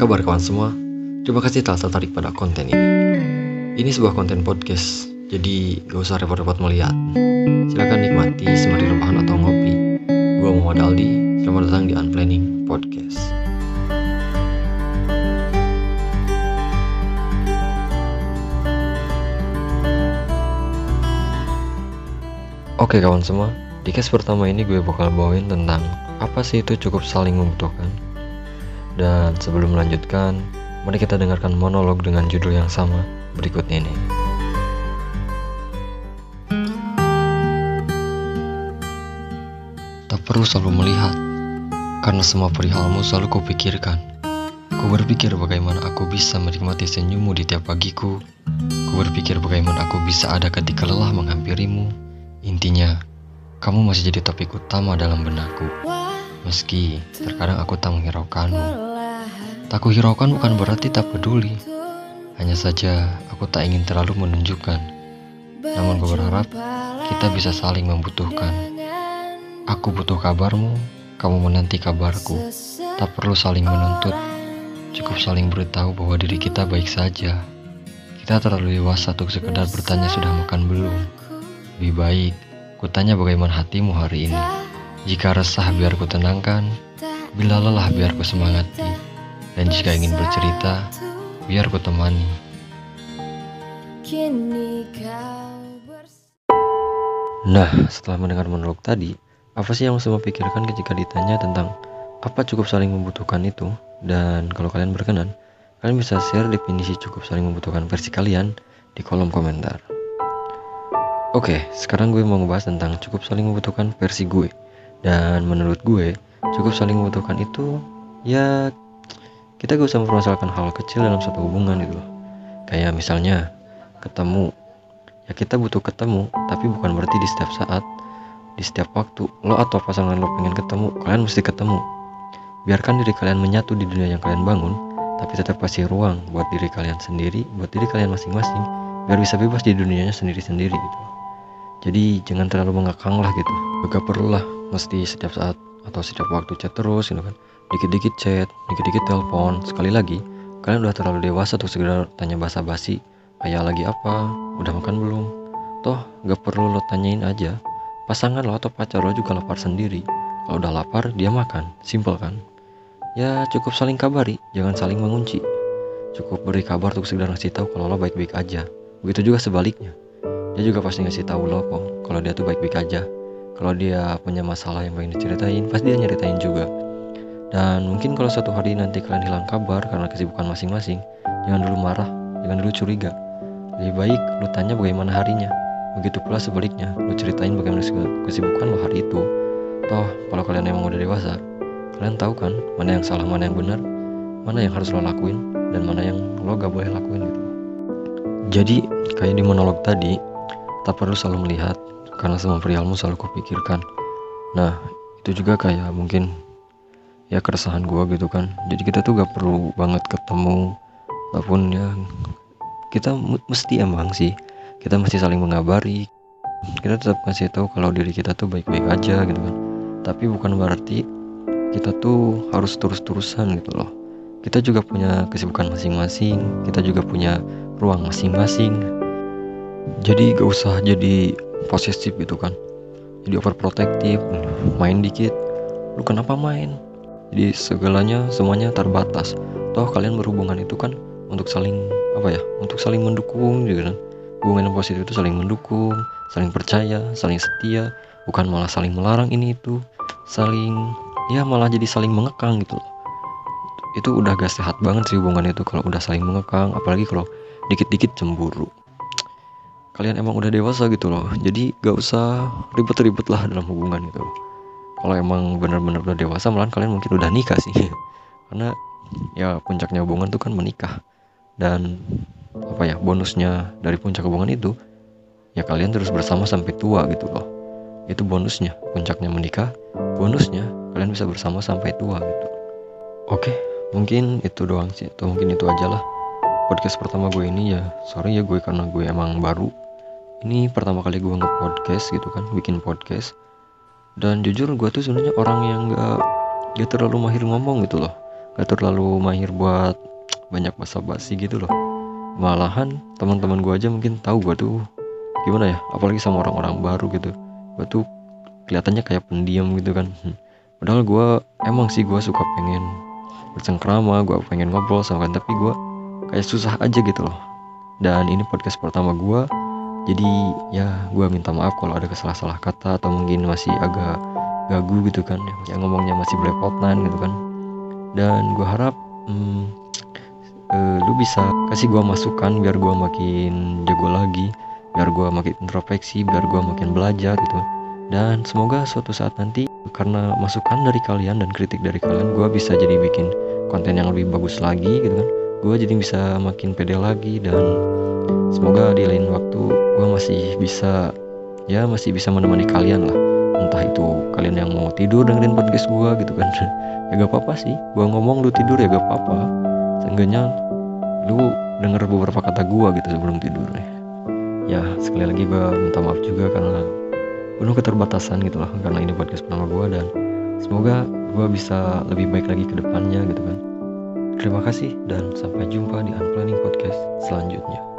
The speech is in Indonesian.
kabar kawan semua? Terima kasih telah tertarik pada konten ini. Ini sebuah konten podcast, jadi gak usah repot-repot melihat. Silahkan nikmati sembari rebahan atau ngopi. Gua Muhammad Aldi, selamat datang di Unplanning Podcast. Oke kawan semua, di case pertama ini gue bakal bawain tentang apa sih itu cukup saling membutuhkan. Dan sebelum melanjutkan, mari kita dengarkan monolog dengan judul yang sama berikut ini. Tak perlu selalu melihat, karena semua perihalmu selalu kupikirkan. Ku berpikir bagaimana aku bisa menikmati senyummu di tiap pagiku. Ku berpikir bagaimana aku bisa ada ketika lelah menghampirimu. Intinya, kamu masih jadi topik utama dalam benakku. Meski terkadang aku tak menghiraukanmu. Tak kuhiraukan bukan berarti tak peduli. Hanya saja aku tak ingin terlalu menunjukkan. Namun gue berharap kita bisa saling membutuhkan. Aku butuh kabarmu, kamu menanti kabarku. Tak perlu saling menuntut. Cukup saling beritahu bahwa diri kita baik saja. Kita terlalu dewasa untuk sekedar bertanya sudah makan belum. Lebih baik, kutanya bagaimana hatimu hari ini. Jika resah biar ku tenangkan, bila lelah biar ku semangati, dan jika ingin bercerita, biar ku temani. Nah, setelah mendengar monolog tadi, apa sih yang semua pikirkan ketika ditanya tentang apa cukup saling membutuhkan itu? Dan kalau kalian berkenan, kalian bisa share definisi cukup saling membutuhkan versi kalian di kolom komentar. Oke, sekarang gue mau ngebahas tentang cukup saling membutuhkan versi gue. Dan menurut gue, cukup saling membutuhkan itu ya kita gak usah mempermasalahkan hal kecil dalam satu hubungan gitu loh. Kayak misalnya ketemu, ya kita butuh ketemu, tapi bukan berarti di setiap saat, di setiap waktu lo atau pasangan lo pengen ketemu, kalian mesti ketemu. Biarkan diri kalian menyatu di dunia yang kalian bangun, tapi tetap kasih ruang buat diri kalian sendiri, buat diri kalian masing-masing, biar bisa bebas di dunianya sendiri-sendiri gitu. Jadi jangan terlalu mengekang lah gitu. Gak perlu lah mesti setiap saat atau setiap waktu chat terus gitu kan. Dikit-dikit chat, dikit-dikit telepon. Sekali lagi, kalian udah terlalu dewasa untuk segera tanya basa-basi. Kayak lagi apa, udah makan belum? Toh gak perlu lo tanyain aja. Pasangan lo atau pacar lo juga lapar sendiri. Kalau udah lapar, dia makan. Simple kan? Ya cukup saling kabari, jangan saling mengunci. Cukup beri kabar untuk segera ngasih tahu kalau lo baik-baik aja. Begitu juga sebaliknya dia juga pasti ngasih tahu lo kok kalau dia tuh baik-baik aja kalau dia punya masalah yang pengen diceritain pasti dia nyeritain juga dan mungkin kalau suatu hari nanti kalian hilang kabar karena kesibukan masing-masing jangan dulu marah jangan dulu curiga. Lebih baik lu tanya bagaimana harinya. Begitu pula sebaliknya lu ceritain bagaimana kesibukan lo hari itu. Toh kalau kalian emang udah dewasa kalian tahu kan mana yang salah mana yang benar mana yang harus lo lakuin dan mana yang lo gak boleh lakuin gitu. Jadi kayak di monolog tadi Tak perlu selalu melihat, karena semua perihalmu selalu kupikirkan. Nah, itu juga kayak mungkin ya keresahan gue gitu kan. Jadi kita tuh gak perlu banget ketemu, ataupun ya kita mesti emang sih, kita mesti saling mengabari. Kita tetap kasih tahu kalau diri kita tuh baik-baik aja gitu kan. Tapi bukan berarti kita tuh harus terus-terusan gitu loh. Kita juga punya kesibukan masing-masing, kita juga punya ruang masing-masing jadi gak usah jadi posesif gitu kan jadi overprotective main dikit lu kenapa main jadi segalanya semuanya terbatas. Toh kalian berhubungan itu kan untuk saling apa ya untuk saling mendukung gitu kan? Hubungan yang positif itu saling mendukung saling percaya saling setia. Bukan malah saling melarang ini itu saling ya malah jadi saling mengekang gitu loh. Itu udah gak sehat banget sih hubungan itu kalau udah saling mengekang apalagi kalau dikit-dikit cemburu. Kalian emang udah dewasa gitu loh jadi gak usah ribet-ribet lah dalam hubungan gitu kalau emang benar-benar udah dewasa malah kalian mungkin udah nikah sih. Karena ya puncaknya hubungan tuh kan menikah. Dan apa ya bonusnya dari puncak hubungan itu ya kalian terus bersama sampai tua gitu loh. Itu bonusnya. Puncaknya menikah bonusnya kalian bisa bersama sampai tua gitu. Oke mungkin itu doang sih. Atau mungkin itu aja lah. Podcast pertama gue ini ya sorry ya gue karena gue emang baru. Ini pertama kali gue nge-podcast gitu kan bikin podcast dan jujur gue tuh sebenarnya orang yang gak gak terlalu mahir ngomong gitu loh. Gak terlalu mahir buat banyak basa-basi gitu loh. Malahan teman-teman gue aja mungkin tahu gue tuh gimana ya apalagi sama orang-orang baru gitu. Gue tuh kelihatannya kayak pendiam gitu kan. Hmm. padahal gue emang sih gue suka pengen bercengkrama gue pengen ngobrol sama kan tapi gue kayak susah aja gitu loh. Dan ini podcast pertama gue jadi ya gue minta maaf kalau ada kesalah-salah kata atau mungkin masih agak gagu gitu kan. Yang ngomongnya masih belepotan gitu kan. Dan gue harap hmm, uh, lu bisa kasih gue masukan biar gue makin jago lagi biar gue makin introspeksi biar gue makin belajar gitu. Dan semoga suatu saat nanti karena masukan dari kalian dan kritik dari kalian gue bisa jadi bikin konten yang lebih bagus lagi gitu kan. Gue jadi bisa makin pede lagi dan semoga di lain waktu gue masih bisa ya masih bisa menemani kalian lah. Entah itu kalian yang mau tidur dengerin podcast gue gitu kan. Ya gak apa-apa sih gue ngomong lu tidur ya gak apa-apa. Seenggaknya lu denger beberapa kata gue gitu sebelum tidur ya sekali lagi gue minta maaf juga karena penuh keterbatasan gitu loh karena ini podcast pertama gue dan semoga gue bisa lebih baik lagi ke depannya gitu kan. Terima kasih dan sampai jumpa di Unplanning Podcast selanjutnya